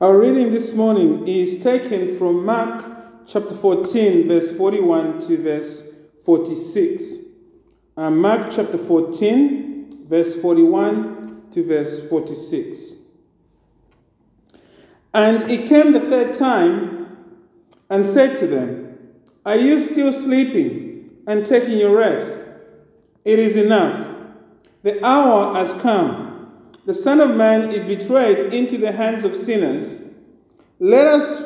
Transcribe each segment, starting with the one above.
Our reading this morning is taken from Mark chapter 14, verse 41 to verse 46. Uh, Mark chapter 14, verse 41 to verse 46. And he came the third time and said to them, Are you still sleeping and taking your rest? It is enough. The hour has come. The Son of Man is betrayed into the hands of sinners. Let us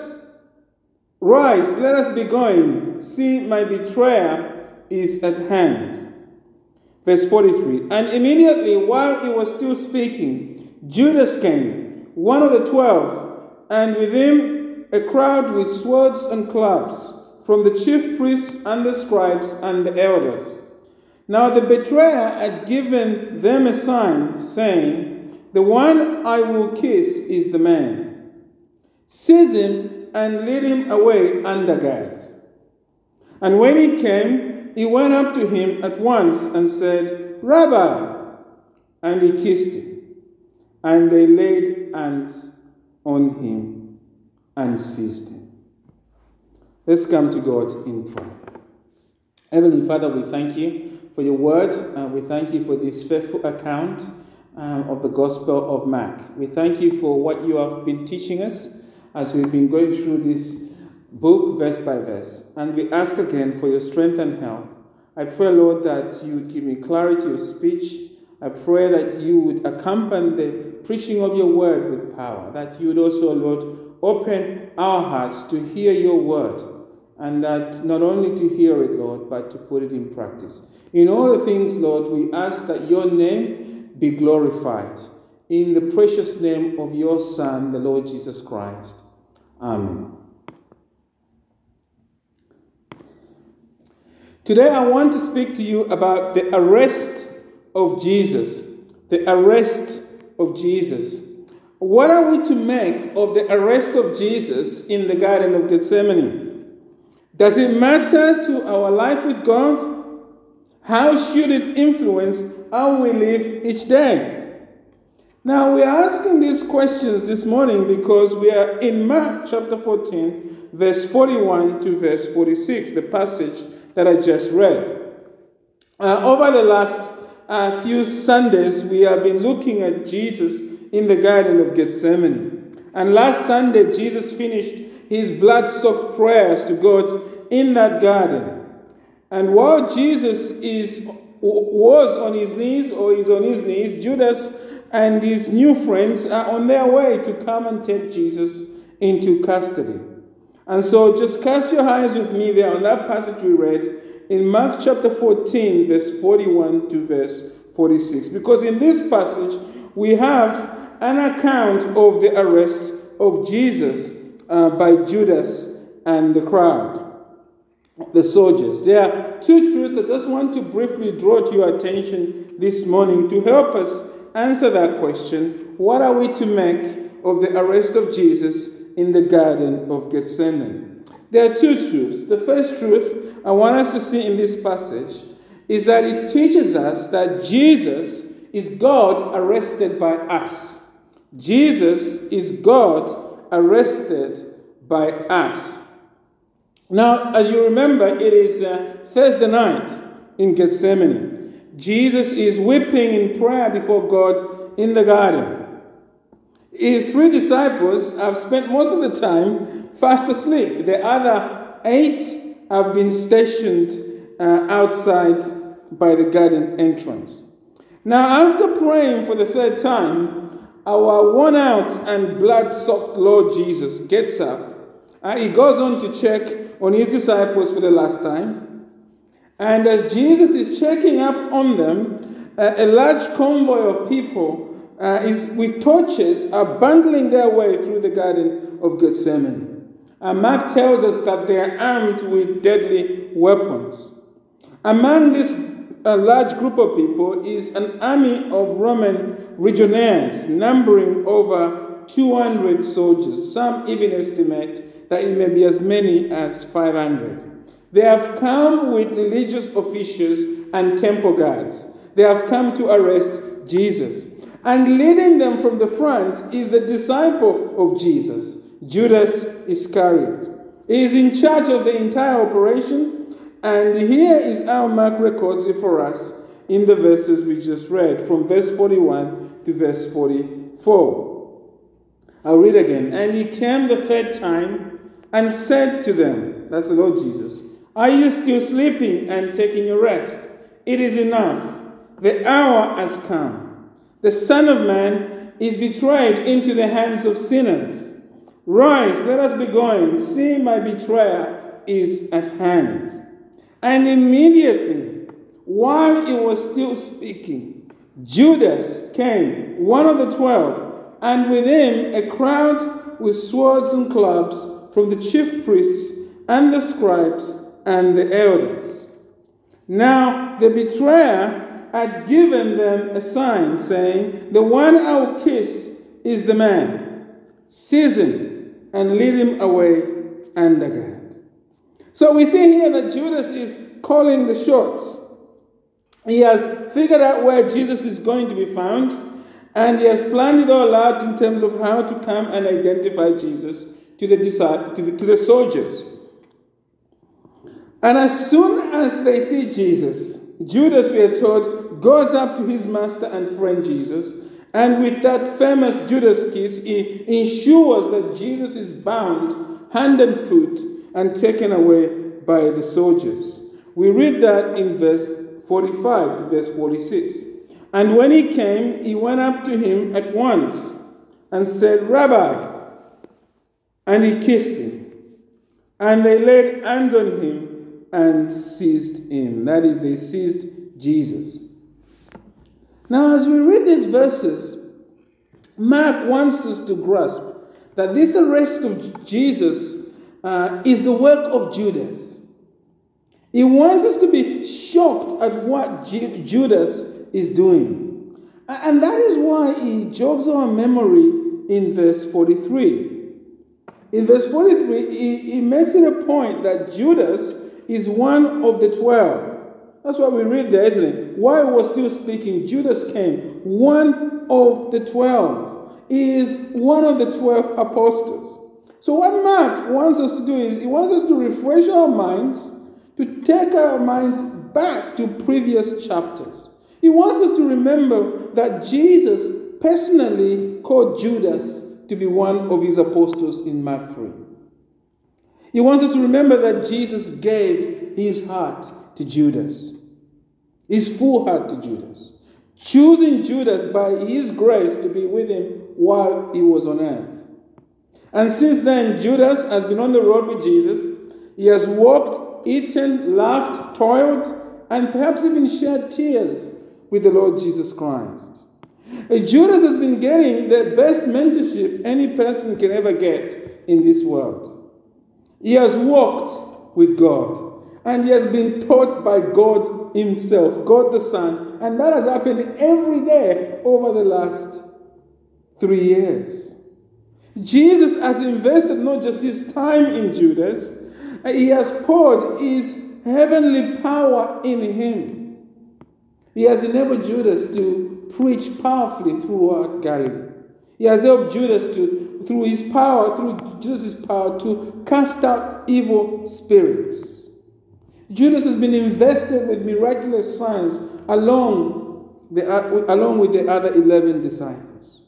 rise, let us be going. See, my betrayer is at hand. Verse 43 And immediately while he was still speaking, Judas came, one of the twelve, and with him a crowd with swords and clubs from the chief priests and the scribes and the elders. Now the betrayer had given them a sign, saying, The one I will kiss is the man. Seize him and lead him away under guard. And when he came, he went up to him at once and said, Rabbi! And he kissed him. And they laid hands on him and seized him. Let's come to God in prayer. Heavenly Father, we thank you for your word. Uh, we thank you for this faithful account um, of the Gospel of Mark. We thank you for what you have been teaching us as we've been going through this book verse by verse. And we ask again for your strength and help. I pray, Lord, that you would give me clarity of speech. I pray that you would accompany the preaching of your word with power, that you would also, Lord, open our hearts to hear your word, and that not only to hear it, Lord, but to put it in practice. In all the things, Lord, we ask that your name be glorified. In the precious name of your Son, the Lord Jesus Christ. Amen. Today, I want to speak to you about the arrest of Jesus. The arrest of Jesus. What are we to make of the arrest of Jesus in the Garden of Gethsemane? Does it matter to our life with God? How should it influence how we live each day? Now, we are asking these questions this morning because we are in Mark chapter 14, verse 41 to verse 46, the passage that I just read. Uh, over the last uh, few Sundays, we have been looking at Jesus in the Garden of Gethsemane. And last Sunday, Jesus finished his blood soaked prayers to God in that garden. And while Jesus is, was on his knees or is on his knees, Judas and his new friends are on their way to come and take Jesus into custody. And so just cast your eyes with me there on that passage we read in Mark chapter 14, verse 41 to verse 46. Because in this passage, we have an account of the arrest of Jesus uh, by Judas and the crowd the soldiers. There are two truths I just want to briefly draw to your attention this morning to help us answer that question. What are we to make of the arrest of Jesus in the Garden of Gethsemane? There are two truths. The first truth I want us to see in this passage is that it teaches us that Jesus is God arrested by us. Jesus is God arrested by us. Now, as you remember, it is uh, Thursday night in Gethsemane. Jesus is weeping in prayer before God in the garden. His three disciples have spent most of the time fast asleep. The other eight have been stationed uh, outside by the garden entrance. Now, after praying for the third time, our worn out and blood soaked Lord Jesus gets up. Uh, he goes on to check on his disciples for the last time. And as Jesus is checking up on them, uh, a large convoy of people uh, is, with torches are bundling their way through the Garden of Gethsemane. And Mark tells us that they are armed with deadly weapons. Among this uh, large group of people is an army of Roman legionnaires, numbering over 200 soldiers. Some even estimate that it may be as many as 500. They have come with religious officials and temple guards. They have come to arrest Jesus. And leading them from the front is the disciple of Jesus, Judas Iscariot. He is in charge of the entire operation, and here is how Mark records it for us in the verses we just read, from verse 41 to verse 44. I'll read again. And he came the third time and said to them, That's the Lord Jesus, Are you still sleeping and taking your rest? It is enough. The hour has come. The Son of Man is betrayed into the hands of sinners. Rise, let us be going. See, my betrayer is at hand. And immediately, while he was still speaking, Judas came, one of the twelve, and with him a crowd with swords and clubs from the chief priests and the scribes and the elders. Now the betrayer had given them a sign, saying, The one I will kiss is the man. Seize him and lead him away under guard. So we see here that Judas is calling the shots. He has figured out where Jesus is going to be found, and he has planned it all out in terms of how to come and identify Jesus to the, to the, to the soldiers. And as soon as they see Jesus, Judas, we are told, goes up to his master and friend Jesus, and with that famous Judas kiss, he ensures that Jesus is bound hand and foot and taken away by the soldiers. We read that in verse 45 to verse 46. And when he came, he went up to him at once and said, Rabbi. And he kissed him. And they laid hands on him and seized him. That is, they seized Jesus. Now, as we read these verses, Mark wants us to grasp that this arrest of Jesus uh, is the work of Judas. He wants us to be shocked at what Judas is doing. And that is why he jogs our memory in verse 43. In verse 43, he, he makes it a point that Judas is one of the twelve. That's why we read there, isn't it? While he was still speaking, Judas came, one of the twelve. Is one of the twelve apostles. So, what Mark wants us to do is he wants us to refresh our minds to take our minds back to previous chapters. He wants us to remember that Jesus personally called Judas to be one of his apostles in Mark 3. He wants us to remember that Jesus gave his heart to Judas, his full heart to Judas, choosing Judas by his grace to be with him while he was on earth. And since then, Judas has been on the road with Jesus. He has walked eaten, laughed, toiled, and perhaps even shed tears with the Lord Jesus Christ. Uh, Judas has been getting the best mentorship any person can ever get in this world. He has walked with God and he has been taught by God Himself, God the Son, and that has happened every day over the last three years. Jesus has invested not just his time in Judas, uh, he has poured his heavenly power in him. He has enabled Judas to preach powerfully throughout Galilee. He has helped Judas to, through his power, through Jesus' power, to cast out evil spirits. Judas has been invested with miraculous signs along, the, along with the other 11 disciples.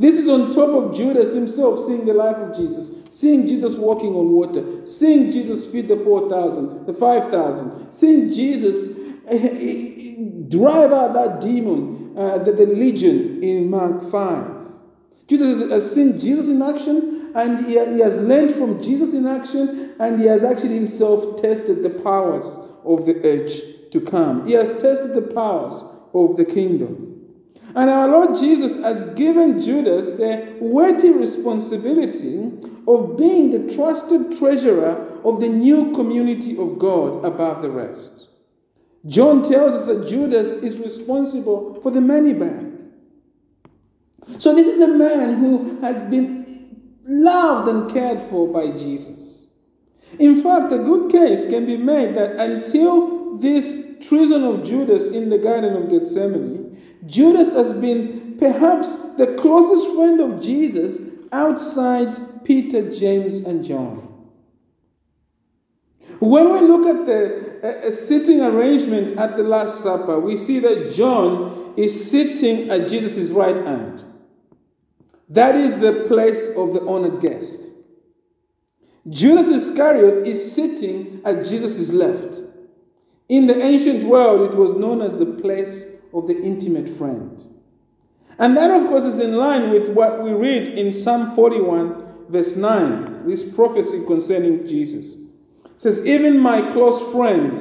This is on top of Judas himself seeing the life of Jesus, seeing Jesus walking on water, seeing Jesus feed the 4,000, the 5,000, seeing Jesus eh, eh, drive out that demon, uh, the, the legion in Mark 5. Judas has seen Jesus in action and he, he has learned from Jesus in action and he has actually himself tested the powers of the age to come. He has tested the powers of the kingdom. And our Lord Jesus has given Judas the weighty responsibility of being the trusted treasurer of the new community of God above the rest. John tells us that Judas is responsible for the money bag. So, this is a man who has been loved and cared for by Jesus. In fact, a good case can be made that until this treason of Judas in the Garden of Gethsemane, Judas has been perhaps the closest friend of Jesus outside Peter, James, and John. When we look at the uh, sitting arrangement at the Last Supper, we see that John is sitting at Jesus' right hand. That is the place of the honored guest. Judas Iscariot is sitting at Jesus' left. In the ancient world, it was known as the place of the intimate friend. And that, of course, is in line with what we read in Psalm 41, verse 9, this prophecy concerning Jesus. Says, Even my close friend,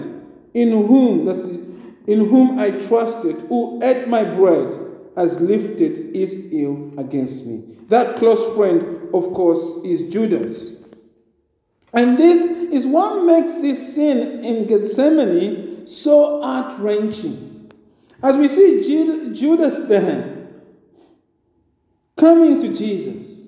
in whom, that's in whom I trusted, who ate my bread, has lifted his heel against me. That close friend, of course, is Judas. And this is what makes this scene in Gethsemane so heart wrenching. As we see Judas there coming to Jesus,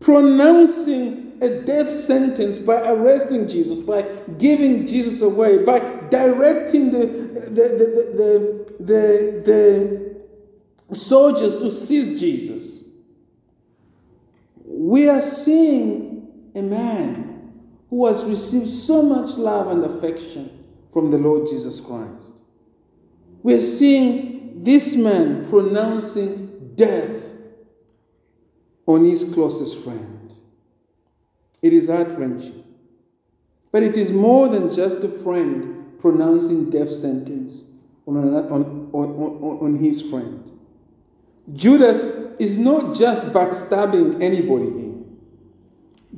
pronouncing a death sentence by arresting Jesus, by giving Jesus away, by directing the, the, the, the, the, soldiers to seize Jesus. We are seeing a man who has received so much love and affection from the Lord Jesus Christ. We're seeing this man pronouncing death on his closest friend. It is heart wrenching. But it is more than just a friend pronouncing death sentence on, on, on, on, his friend. Judas is not just backstabbing anybody here.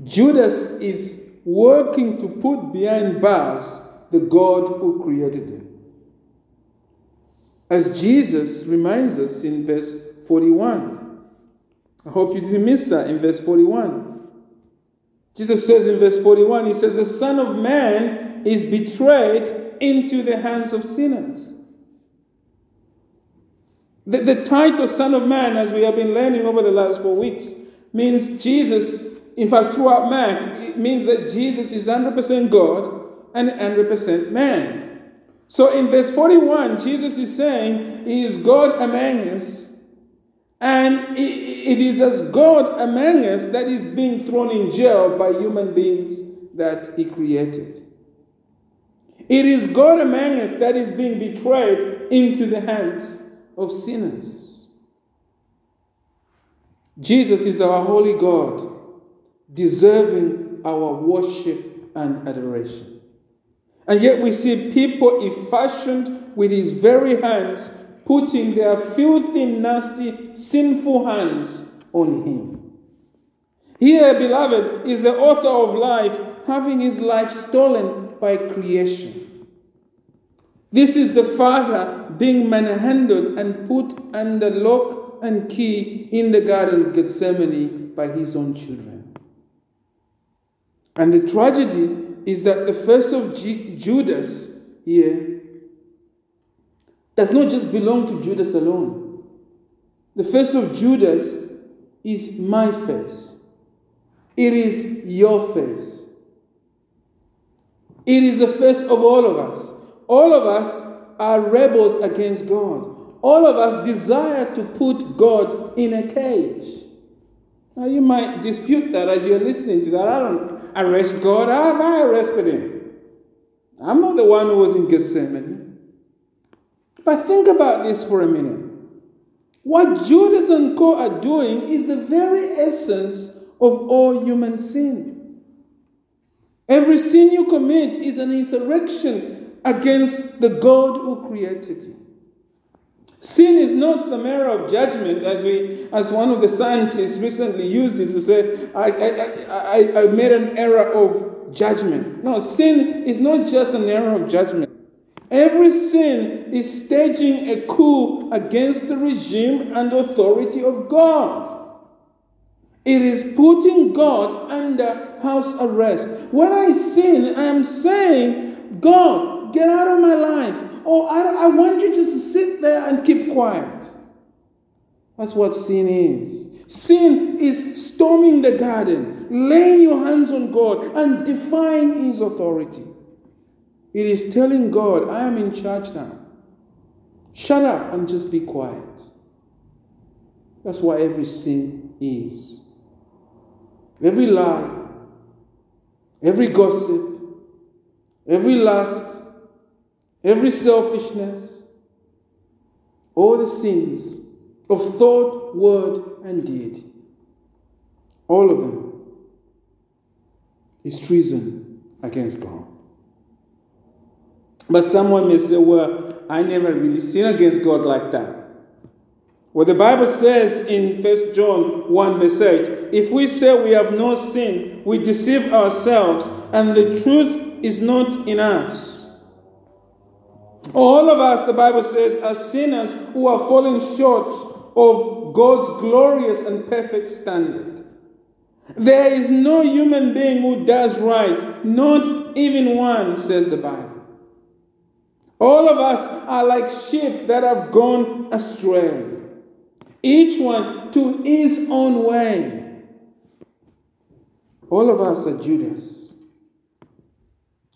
Judas is working to put behind bars the God who created him. As Jesus reminds us in verse 41. I hope you didn't miss that in verse 41. Jesus says in verse 41, He says, The Son of Man is betrayed into the hands of sinners. The, the title Son of Man, as we have been learning over the last four weeks, means Jesus in fact, throughout Mark, it means that Jesus is 100% God and 100% man. So in verse 41, Jesus is saying he is God among us, and it is as God among us that is being thrown in jail by human beings that he created. It is God among us that is being betrayed into the hands of sinners. Jesus is our holy God deserving our worship and adoration. And yet we see people he fashioned with his very hands, putting their filthy, nasty, sinful hands on him. Here, beloved, is the author of life having his life stolen by creation. This is the Father being manhandled and put under lock and key in the Garden of Gethsemane by his own children. And the tragedy is that the first of G- Judas here does not just belong to Judas alone. The face of Judas is my face. It is your face. It is the face of all of us. All of us are rebels against God. All of us desire to put God in a cage. Now you might dispute that as you're listening to that. I don't arrest God. How have I arrested him? I'm not the one who was in Gethsemane. But think about this for a minute. What Judas and Co are doing is the very essence of all human sin. Every sin you commit is an insurrection against the God who created you. Sin is not some error of judgment, as we, as one of the scientists recently used it to say, I, I, I, I made an error of judgment. No, sin is not just an error of judgment. Every sin is staging a coup against the regime and authority of God. It is putting God under house arrest. When I sin, I am saying, God, get out of my life. Oh, I, I want you just to sit there and keep quiet. That's what sin is. Sin is storming the garden, laying your hands on God, and defying His authority. It is telling God, I am in charge now. Shut up and just be quiet. That's what every sin is. Every lie, every gossip, every lust, every selfishness, all the sins of thought, word, and deed, all of them is treason against God. But someone may say, well, I never really sin against God like that. Well, the Bible says in 1 John 1, verse 8, if we say we have no sin, we deceive ourselves, and the truth is not in us. All of us, the Bible says, are sinners who are falling short of God's glorious and perfect standard. There is no human being who does right, not even one, says the Bible. All of us are like sheep that have gone astray, each one to his own way. All of us are Judas.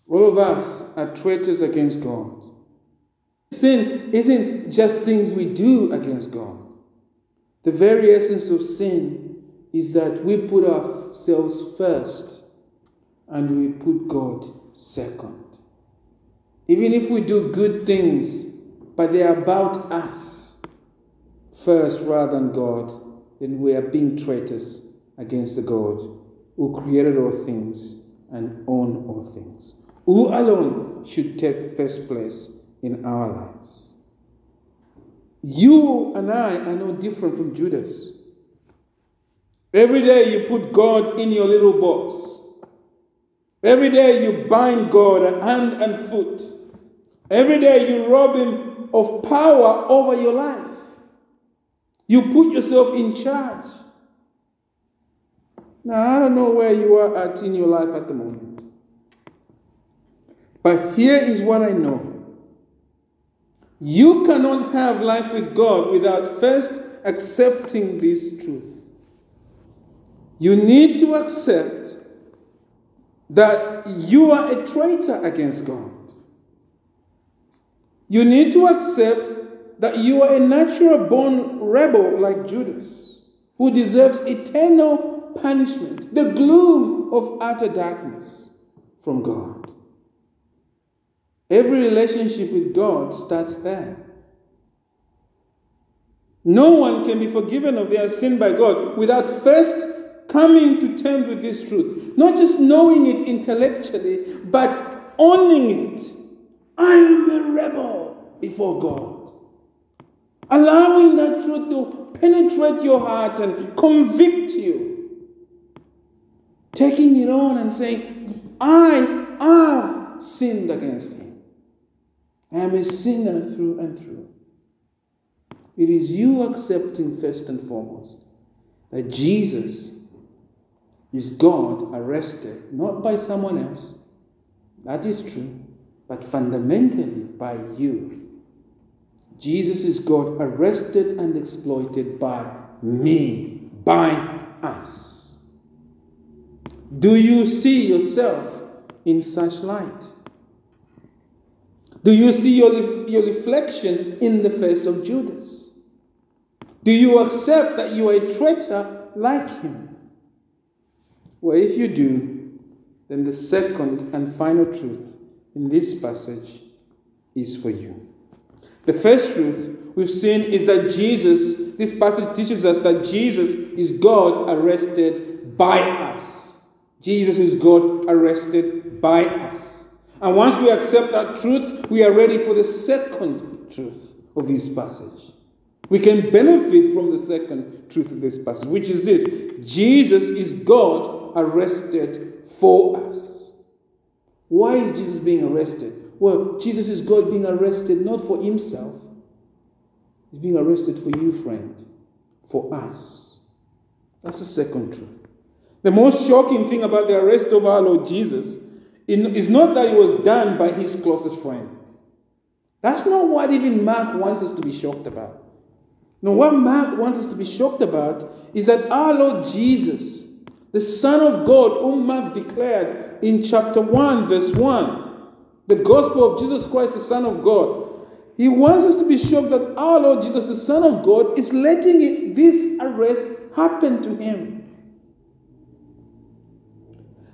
All of us are traitors against God. Sin isn't just things we do against God. The very essence of sin is that we put ourselves first and we put God second. Even if we do good things, but they are about us first rather than God, then we are being traitors against the God who created all things and own all things. Who alone should take first place in our lives? You and I are no different from Judas. Every day you put God in your little box. Every day you bind God hand and foot. Every day you rob Him of power over your life. You put yourself in charge. Now, I don't know where you are at in your life at the moment. But here is what I know you cannot have life with God without first accepting this truth. You need to accept that you are a traitor against God. You need to accept that you are a natural born rebel like Judas, who deserves eternal punishment, the gloom of utter darkness from God. Every relationship with God starts there. No one can be forgiven of their sin by God without first coming to terms with this truth. Not just knowing it intellectually, but owning it. I am a rebel before God. Allowing that truth to penetrate your heart and convict you. Taking it on and saying, I have sinned against him. I am a sinner through and through. It is you accepting first and foremost that Jesus is God arrested, not by someone else. That is true, but fundamentally by you. Jesus is God arrested and exploited by me, by us. Do you see yourself in such light? Do you see your, your reflection in the face of Judas? Do you accept that you are a traitor like him? Well, if you do, then the second and final truth in this passage is for you. The first truth we've seen is that Jesus, this passage teaches us that Jesus is God arrested by us. Jesus is God arrested by us. And once we accept that truth, we are ready for the second truth of this passage. We can benefit from the second truth of this passage, which is this Jesus is God arrested for us. Why is Jesus being arrested? Well, Jesus is God being arrested not for himself, He's being arrested for you, friend, for us. That's the second truth. The most shocking thing about the arrest of our Lord Jesus is not that it was done by his closest friends. That's not what even Mark wants us to be shocked about. No, what Mark wants us to be shocked about is that our Lord Jesus, the Son of God, whom Mark declared in chapter 1, verse 1, the gospel of Jesus Christ, the Son of God. He wants us to be shocked that our Lord Jesus, the Son of God, is letting it, this arrest happen to him.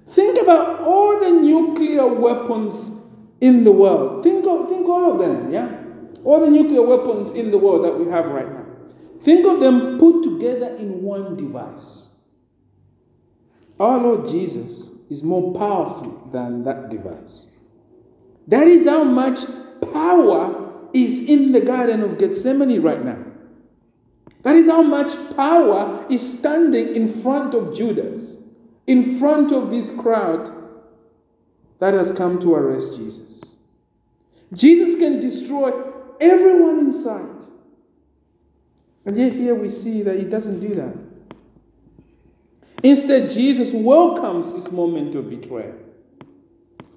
Think about all the nuclear weapons in the world. Think, of, think all of them, yeah? All the nuclear weapons in the world that we have right now. Think of them put together in one device. Our Lord Jesus is more powerful than that device. That is how much power is in the Garden of Gethsemane right now. That is how much power is standing in front of Judas, in front of this crowd that has come to arrest Jesus. Jesus can destroy everyone inside. And yet, here we see that he doesn't do that. Instead, Jesus welcomes this moment of betrayal.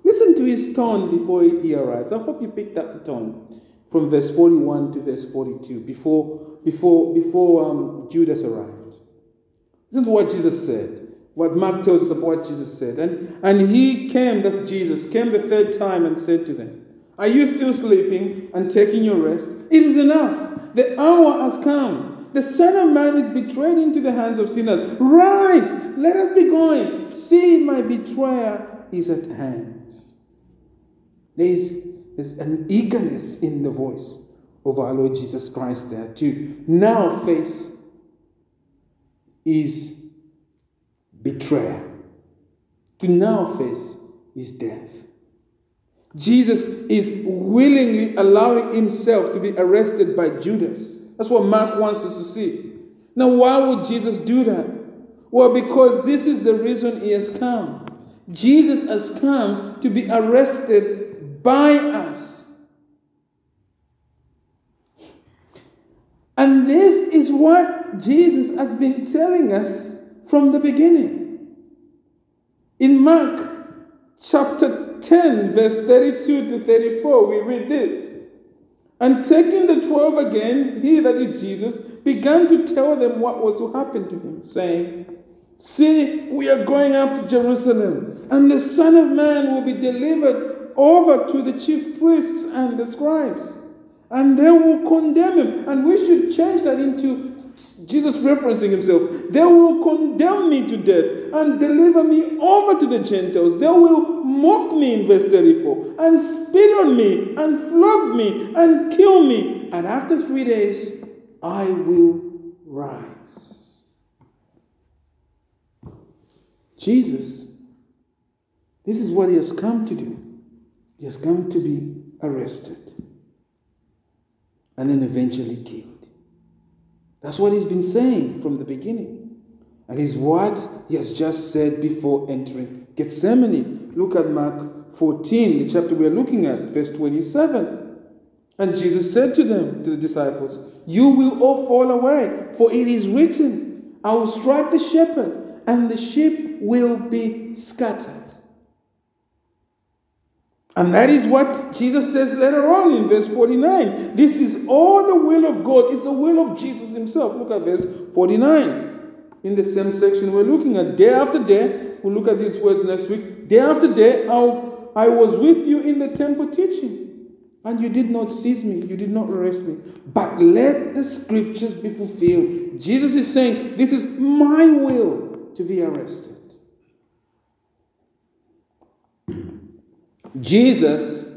Listen to his tone before he arrives. I hope you picked up the tone from verse 41 to verse 42 before, before, before um, Judas arrived. Listen to what Jesus said, what Mark tells us about what Jesus said. And, and he came, that's Jesus, came the third time and said to them, Are you still sleeping and taking your rest? It is enough. The hour has come. The Son of Man is betrayed into the hands of sinners. Rise, let us be going. See, my betrayer is at hand. There is, there's an eagerness in the voice of our Lord Jesus Christ there to now face his betrayal, to now face his death. Jesus is willingly allowing himself to be arrested by Judas. That's what Mark wants us to see. Now, why would Jesus do that? Well, because this is the reason he has come. Jesus has come to be arrested by us. And this is what Jesus has been telling us from the beginning. In Mark chapter 10, verse 32 to 34, we read this. And taking the twelve again, he that is Jesus, began to tell them what was to happen to him, saying, See, we are going up to Jerusalem, and the Son of Man will be delivered over to the chief priests and the scribes, and they will condemn him. And we should change that into Jesus referencing himself. They will condemn me to death and deliver me over to the Gentiles. They will mock me in verse 34 and spit on me and flog me and kill me. And after three days, I will rise. Jesus, this is what he has come to do. He has come to be arrested and then eventually killed. That's what he's been saying from the beginning. And is what he has just said before entering Gethsemane. Look at Mark 14, the chapter we're looking at, verse 27. And Jesus said to them, to the disciples, You will all fall away, for it is written, I will strike the shepherd, and the sheep will be scattered. And that is what Jesus says later on in verse 49. This is all the will of God. It's the will of Jesus himself. Look at verse 49. In the same section we're looking at day after day. We'll look at these words next week. Day after day, I'll, I was with you in the temple teaching, and you did not seize me, you did not arrest me. But let the scriptures be fulfilled. Jesus is saying, This is my will to be arrested. Jesus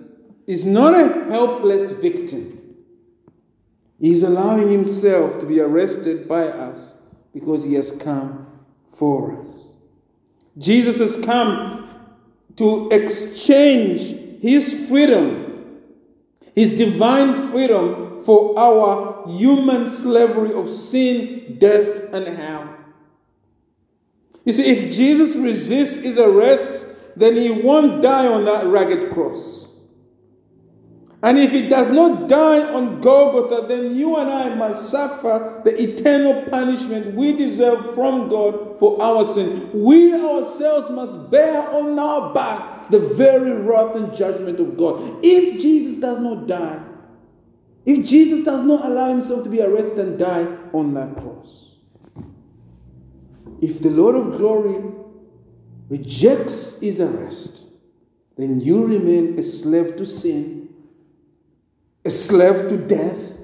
is not a helpless victim. He's allowing himself to be arrested by us because he has come for us. Jesus has come to exchange his freedom, his divine freedom, for our human slavery of sin, death, and hell. You see, if Jesus resists his arrest, then he won't die on that ragged cross. And if he does not die on Golgotha, then you and I must suffer the eternal punishment we deserve from God for our sin. We ourselves must bear on our back the very wrath and judgment of God. If Jesus does not die, if Jesus does not allow himself to be arrested and die on that cross, if the Lord of glory rejects his arrest, then you remain a slave to sin, a slave to death,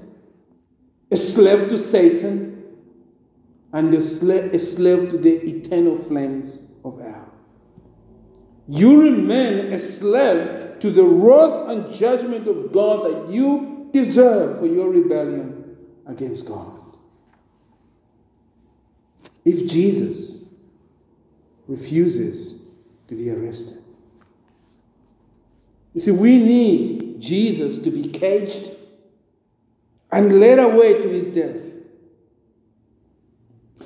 a slave to Satan, and a, sla- a slave to the eternal flames of hell. You remain a slave to the wrath and judgment of God that you deserve for your rebellion against God. If Jesus refuses to be arrested, you see, we need Jesus to be caged and led away to his death.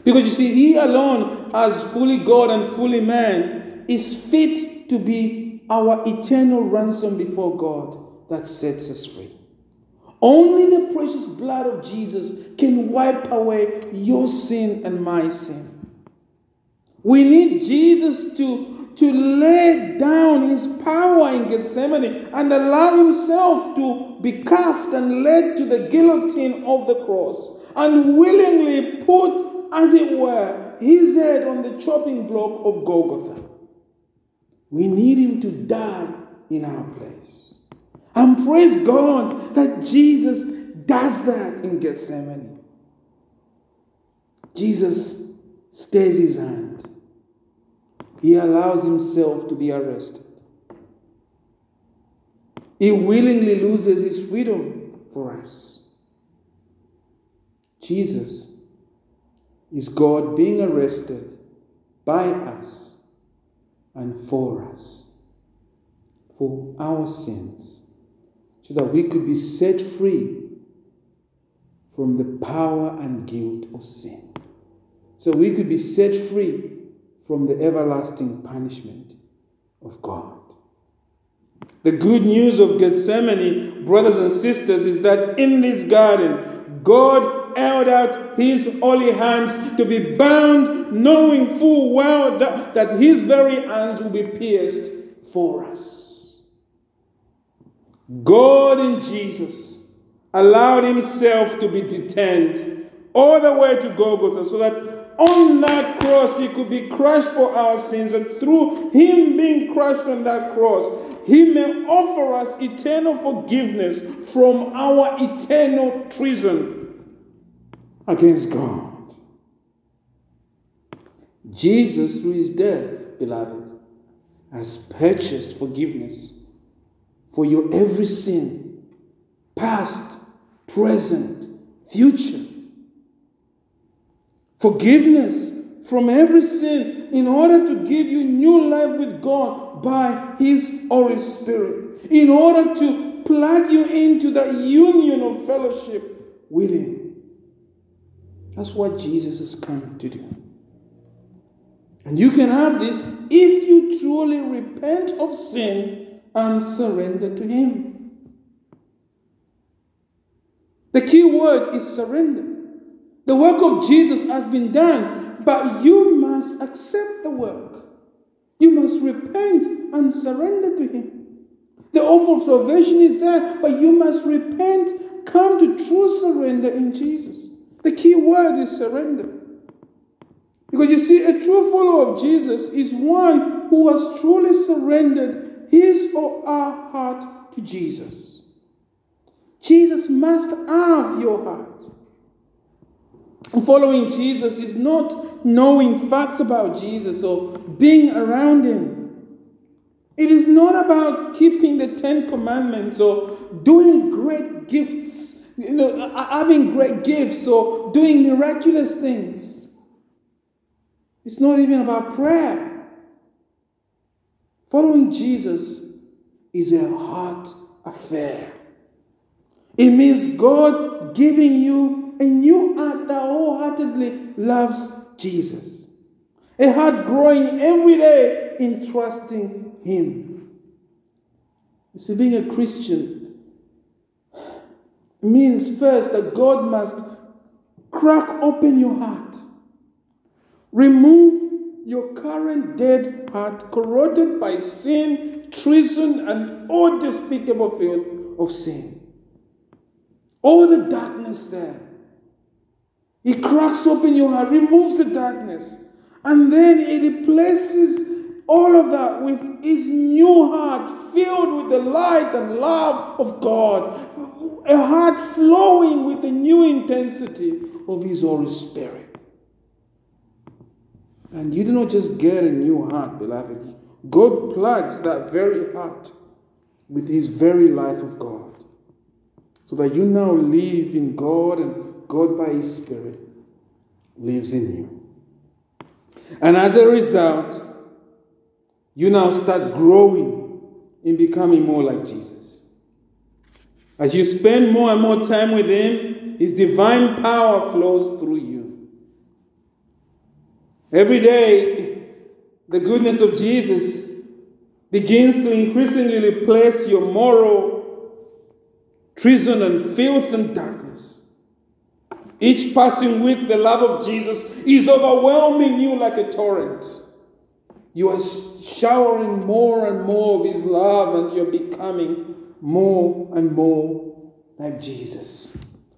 Because you see, he alone, as fully God and fully man, is fit to be our eternal ransom before God that sets us free. Only the precious blood of Jesus can wipe away your sin and my sin. We need Jesus to, to lay down his power in Gethsemane and allow himself to be cuffed and led to the guillotine of the cross and willingly put, as it were, his head on the chopping block of Golgotha. We need him to die in our place. And praise God that Jesus does that in Gethsemane. Jesus stays his hand. He allows himself to be arrested. He willingly loses his freedom for us. Jesus is God being arrested by us and for us, for our sins, so that we could be set free from the power and guilt of sin. So we could be set free from the everlasting punishment of God. The good news of Gethsemane, brothers and sisters, is that in this garden, God held out his holy hands to be bound, knowing full well that, that his very hands will be pierced for us. God in Jesus allowed himself to be detained all the way to Golgotha so that on that cross, he could be crushed for our sins, and through him being crushed on that cross, he may offer us eternal forgiveness from our eternal treason against God. Jesus, through his death, beloved, has purchased forgiveness for your every sin, past, present, future forgiveness from every sin in order to give you new life with God by His Holy Spirit, in order to plug you into that union of fellowship with Him. That's what Jesus has come to do. And you can have this if you truly repent of sin and surrender to Him. The key word is surrender. The work of Jesus has been done, but you must accept the work. You must repent and surrender to Him. The offer of salvation is there, but you must repent, come to true surrender in Jesus. The key word is surrender. Because you see, a true follower of Jesus is one who has truly surrendered his or her heart to Jesus. Jesus must have your heart. Following Jesus is not knowing facts about Jesus or being around him. It is not about keeping the Ten Commandments or doing great gifts, you know, having great gifts or doing miraculous things. It's not even about prayer. Following Jesus is a heart affair. It means God giving you a new heart that wholeheartedly loves Jesus. A heart growing every day in trusting Him. You see, being a Christian means first that God must crack open your heart, remove your current dead heart, corroded by sin, treason, and all despicable filth of sin. All the darkness there he cracks open your heart, removes the darkness, and then he replaces all of that with his new heart filled with the light and love of God, a heart flowing with the new intensity of his Holy Spirit. And you do not just get a new heart, beloved. God plugs that very heart with his very life of God. So that you now live in God and God by his Spirit lives in you. And as a result, you now start growing in becoming more like Jesus. As you spend more and more time with Him, His divine power flows through you. Every day, the goodness of Jesus begins to increasingly replace your moral treason and filth and darkness. Each passing week, the love of Jesus is overwhelming you like a torrent. You are showering more and more of His love, and you're becoming more and more like Jesus,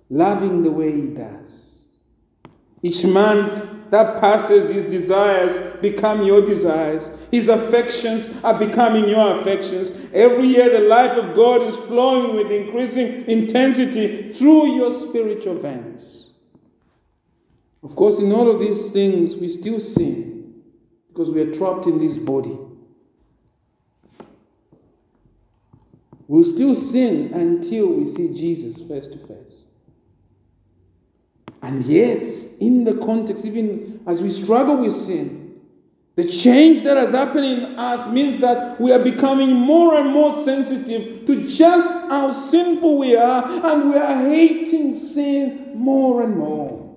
loving the way He does. Each month that passes, His desires become your desires, His affections are becoming your affections. Every year, the life of God is flowing with increasing intensity through your spiritual veins. Of course, in all of these things, we still sin because we are trapped in this body. We'll still sin until we see Jesus face to face. And yet, in the context, even as we struggle with sin, the change that has happened in us means that we are becoming more and more sensitive to just how sinful we are, and we are hating sin more and more.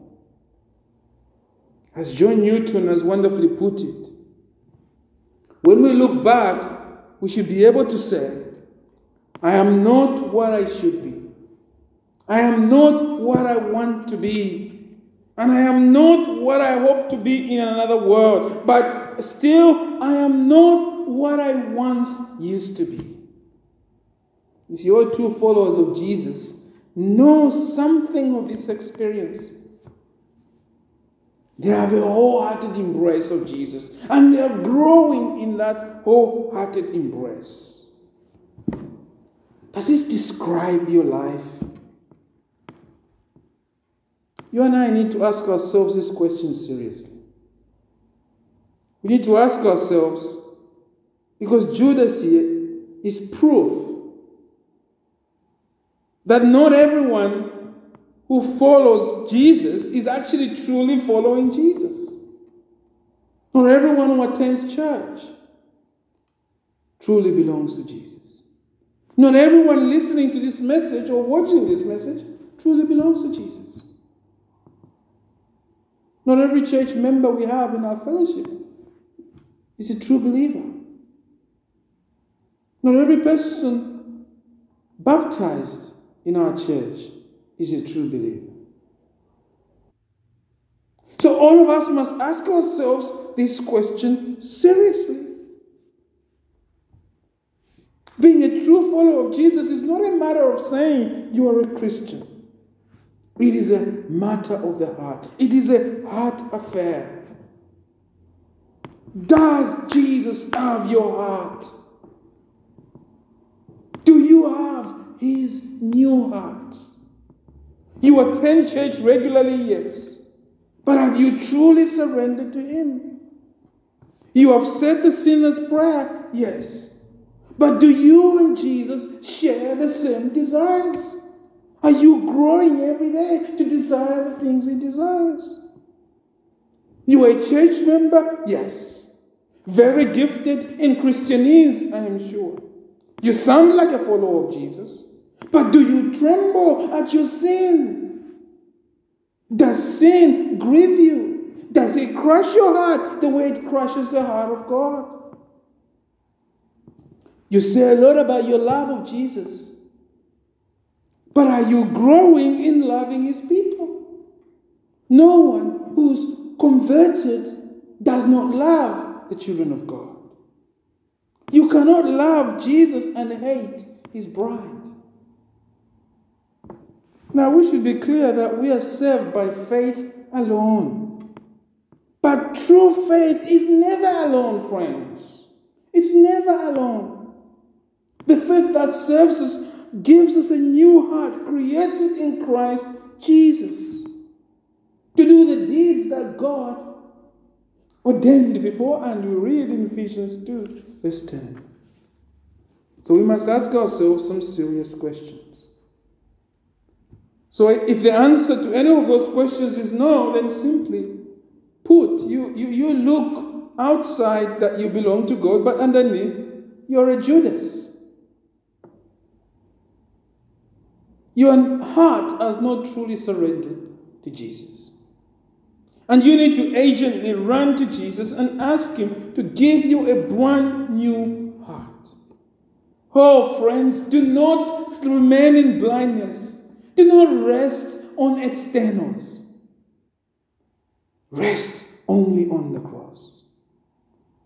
As John Newton has wonderfully put it, when we look back, we should be able to say, I am not what I should be. I am not what I want to be. And I am not what I hope to be in another world. But still, I am not what I once used to be. You see, all true followers of Jesus know something of this experience. They have a wholehearted embrace of Jesus, and they are growing in that wholehearted embrace. Does this describe your life? You and I need to ask ourselves this question seriously. We need to ask ourselves, because Judas here is proof that not everyone who follows Jesus is actually truly following Jesus. Not everyone who attends church truly belongs to Jesus. Not everyone listening to this message or watching this message truly belongs to Jesus. Not every church member we have in our fellowship is a true believer. Not every person baptized in our church is a true believer. So all of us must ask ourselves this question seriously. Being a true follower of Jesus is not a matter of saying you are a Christian. It is a matter of the heart. It is a heart affair. Does Jesus have your heart? Do you have his new heart? You attend church regularly, yes. But have you truly surrendered to Him? You have said the sinner's prayer, yes. But do you and Jesus share the same desires? Are you growing every day to desire the things He desires? You are a church member? Yes. Very gifted in Christianese, I am sure. You sound like a follower of Jesus. But do you tremble at your sin? Does sin grieve you? Does it crush your heart the way it crushes the heart of God? You say a lot about your love of Jesus. But are you growing in loving his people? No one who's converted does not love the children of God. You cannot love Jesus and hate his bride. Now, we should be clear that we are saved by faith alone. But true faith is never alone, friends. It's never alone. The faith that serves us gives us a new heart created in Christ Jesus to do the deeds that God ordained before, and we read in Ephesians 2, verse 10. So we must ask ourselves some serious questions. So if the answer to any of those questions is no, then simply put, you, you, you look outside that you belong to God, but underneath, you're a Judas. Your heart has not truly surrendered to Jesus. And you need to agently run to Jesus and ask Him to give you a brand new heart. Oh, friends, do not remain in blindness. Do not rest on externals. Rest only on the cross.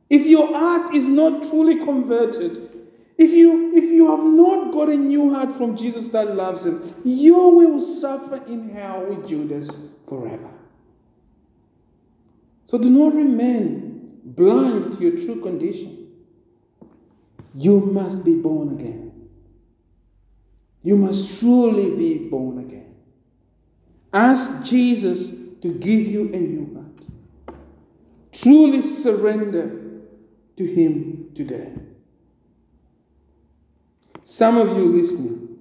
If your heart is not truly converted, if you if you have not got a new heart from Jesus that loves him, you will suffer in hell with Judas forever. So do not remain blind to your true condition. You must be born again. You must truly be born again. Ask Jesus to give you a new heart. Truly surrender to Him today. Some of you listening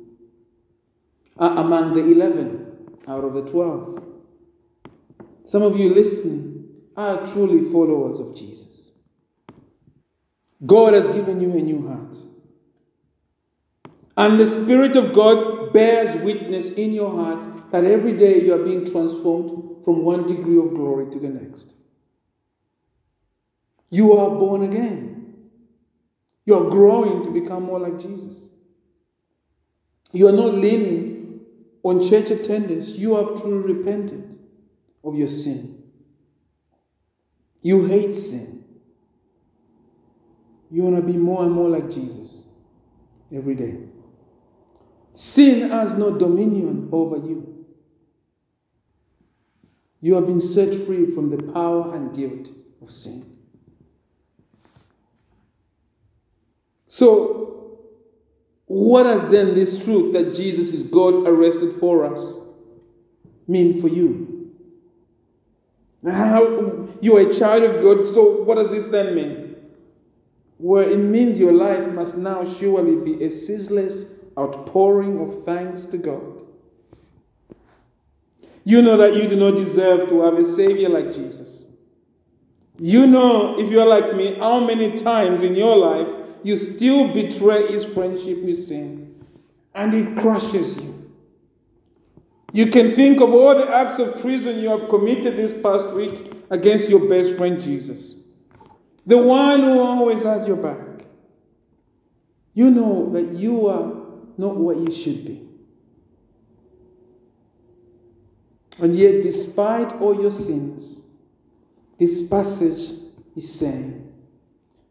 are among the 11 out of the 12. Some of you listening are truly followers of Jesus. God has given you a new heart. And the Spirit of God bears witness in your heart that every day you are being transformed from one degree of glory to the next. You are born again. You are growing to become more like Jesus. You are not leaning on church attendance. You have truly repented of your sin. You hate sin. You want to be more and more like Jesus every day. Sin has no dominion over you. You have been set free from the power and guilt of sin. So, what does then this truth that Jesus is God arrested for us mean for you? How you are a child of God, so what does this then mean? Well, it means your life must now surely be a ceaseless outpouring of thanks to God. You know that you do not deserve to have a Savior like Jesus. You know, if you're like me, how many times in your life you still betray his friendship with sin, and it crushes you. You can think of all the acts of treason you have committed this past week against your best friend Jesus, the one who always has your back. You know that you are not what you should be. And yet, despite all your sins, this passage is saying,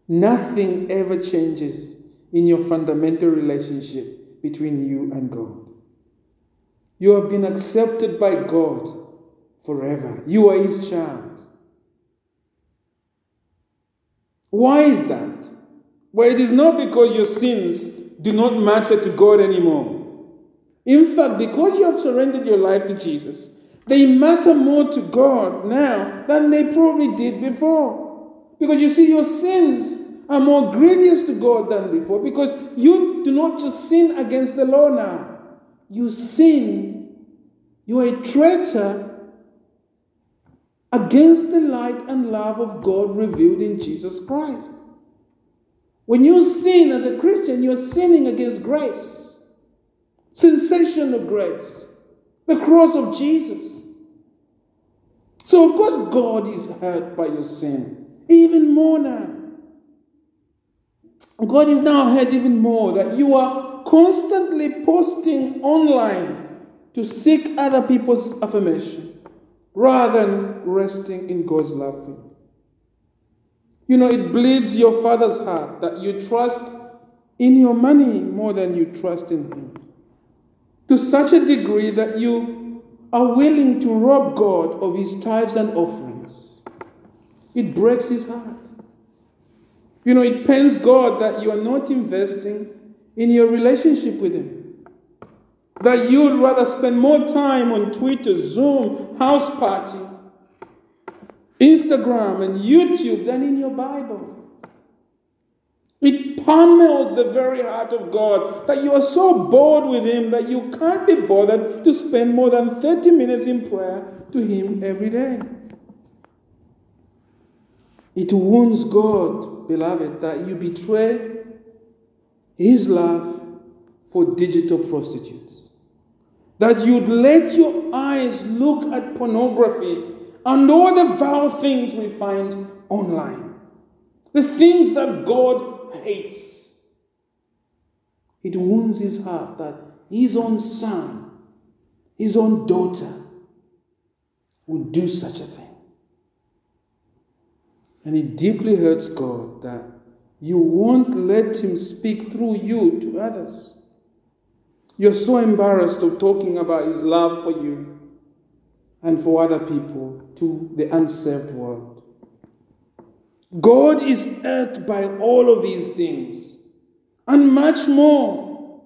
Nothing ever changes in your fundamental relationship between you and God. You have been accepted by God forever. You are His child. Why is that? Well, it is not because your sins do not matter to God anymore. In fact, because you have surrendered your life to Jesus, they matter more to God now than they probably did before. Because you see, your sins are more grievous to God than before because you do not just sin against the law now. You sin, you are a traitor against the light and love of God revealed in Jesus Christ. When you sin as a Christian, you're sinning against grace, sensational grace, the cross of Jesus. So, of course, God is hurt by your sin even more now. God is now hurt even more that you are constantly posting online to seek other people's affirmation rather than resting in God's love for you. You know, it bleeds your father's heart that you trust in your money more than you trust in Him. To such a degree that you are willing to rob God of His tithes and offerings. It breaks his heart. You know, it pains God that you are not investing in your relationship with Him. That you would rather spend more time on Twitter, Zoom, Houseparty, Instagram, and YouTube than in your Bible. It pummels the very heart of God that you are so bored with Him that you can't be bothered to spend more than 30 minutes in prayer to Him every day. It wounds God, beloved, that you betray His love for digital prostitutes. That you'd let your eyes look at pornography and all the vile things we find online. The things that God hates. It wounds his heart that his own son, his own daughter, would do such a thing. And it deeply hurts God that you won't let him speak through you to others. You're so embarrassed of talking about his love for you and for other people to the unsaved world. God is hurt by all of these things and much more.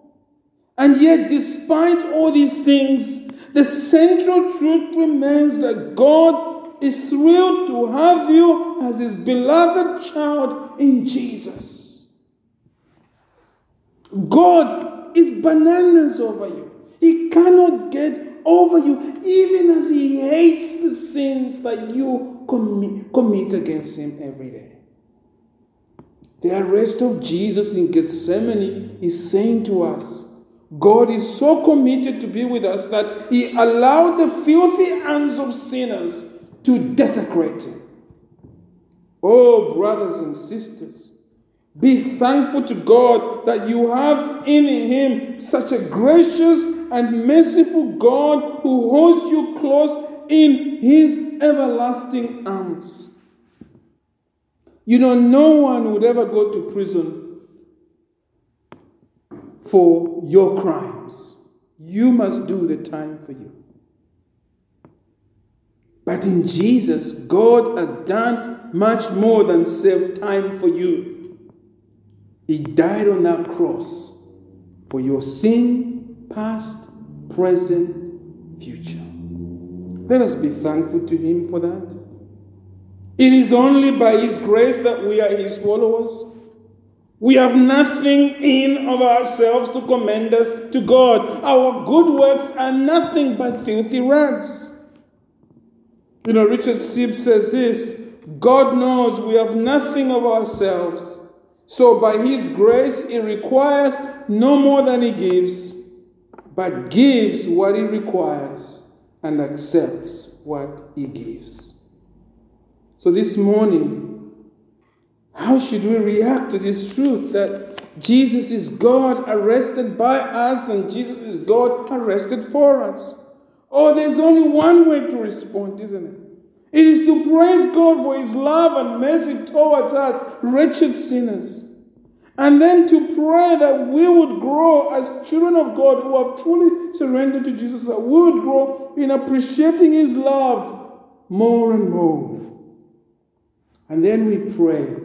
And yet, despite all these things, the central truth remains that God is thrilled to have you as his beloved child in Jesus. God is bananas over you. He cannot get over you, even as he hates the sins that you commit, commit against him every day. The arrest of Jesus in Gethsemane is saying to us, God is so committed to be with us that he allowed the filthy hands of sinners to desecrate him. Oh, brothers and sisters, be thankful to God that you have in him such a gracious and merciful God who holds you close in his everlasting arms. You know, no one would ever go to prison for your crimes. You must do the time for you. But in Jesus, God has done much more than save time for you. He died on that cross for your sin, past, present, future. Let us be thankful to Him for that. It is only by His grace that we are His followers. We have nothing in of ourselves to commend us to God. Our good works are nothing but filthy rags. You know, Richard Sibbes says this God knows we have nothing of ourselves. So by His grace, He requires no more than He gives, but gives what He requires and accepts what He gives. So this morning, how should we react to this truth that Jesus is God arrested by us and Jesus is God arrested for us? Oh, there's only one way to respond, isn't it? It is to praise God for His love and mercy towards us, wretched sinners. And then to pray that we would grow as children of God who have truly surrendered to Jesus, that we would grow in appreciating His love more and more. And then we pray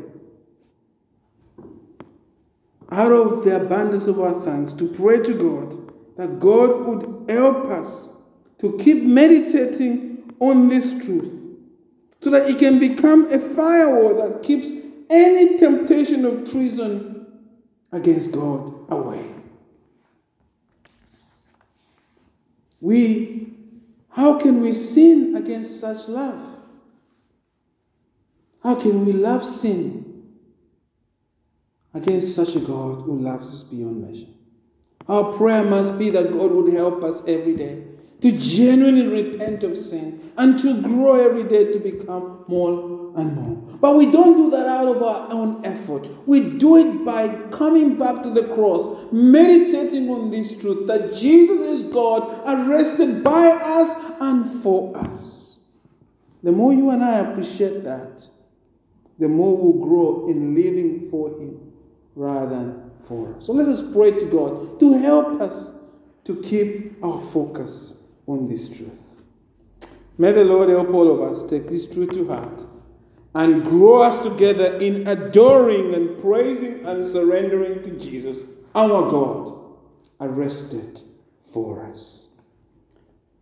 out of the abundance of our thanks to pray to God that God would help us to keep meditating on this truth so that it can become a firewall that keeps any temptation of treason against God away. We, how can we sin against such love? How can we love sin against such a God who loves us beyond measure? Our prayer must be that God would help us every day to genuinely repent of sin and to grow every day to become more and more. But we don't do that out of our own effort. We do it by coming back to the cross, meditating on this truth that Jesus is God, arrested by us and for us. The more you and I appreciate that, the more we'll grow in living for Him rather than for us. So let us pray to God to help us to keep our focus on this truth. May the Lord help all of us take this truth to heart and grow us together in adoring and praising and surrendering to Jesus, our God, arrested for us.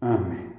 Amen.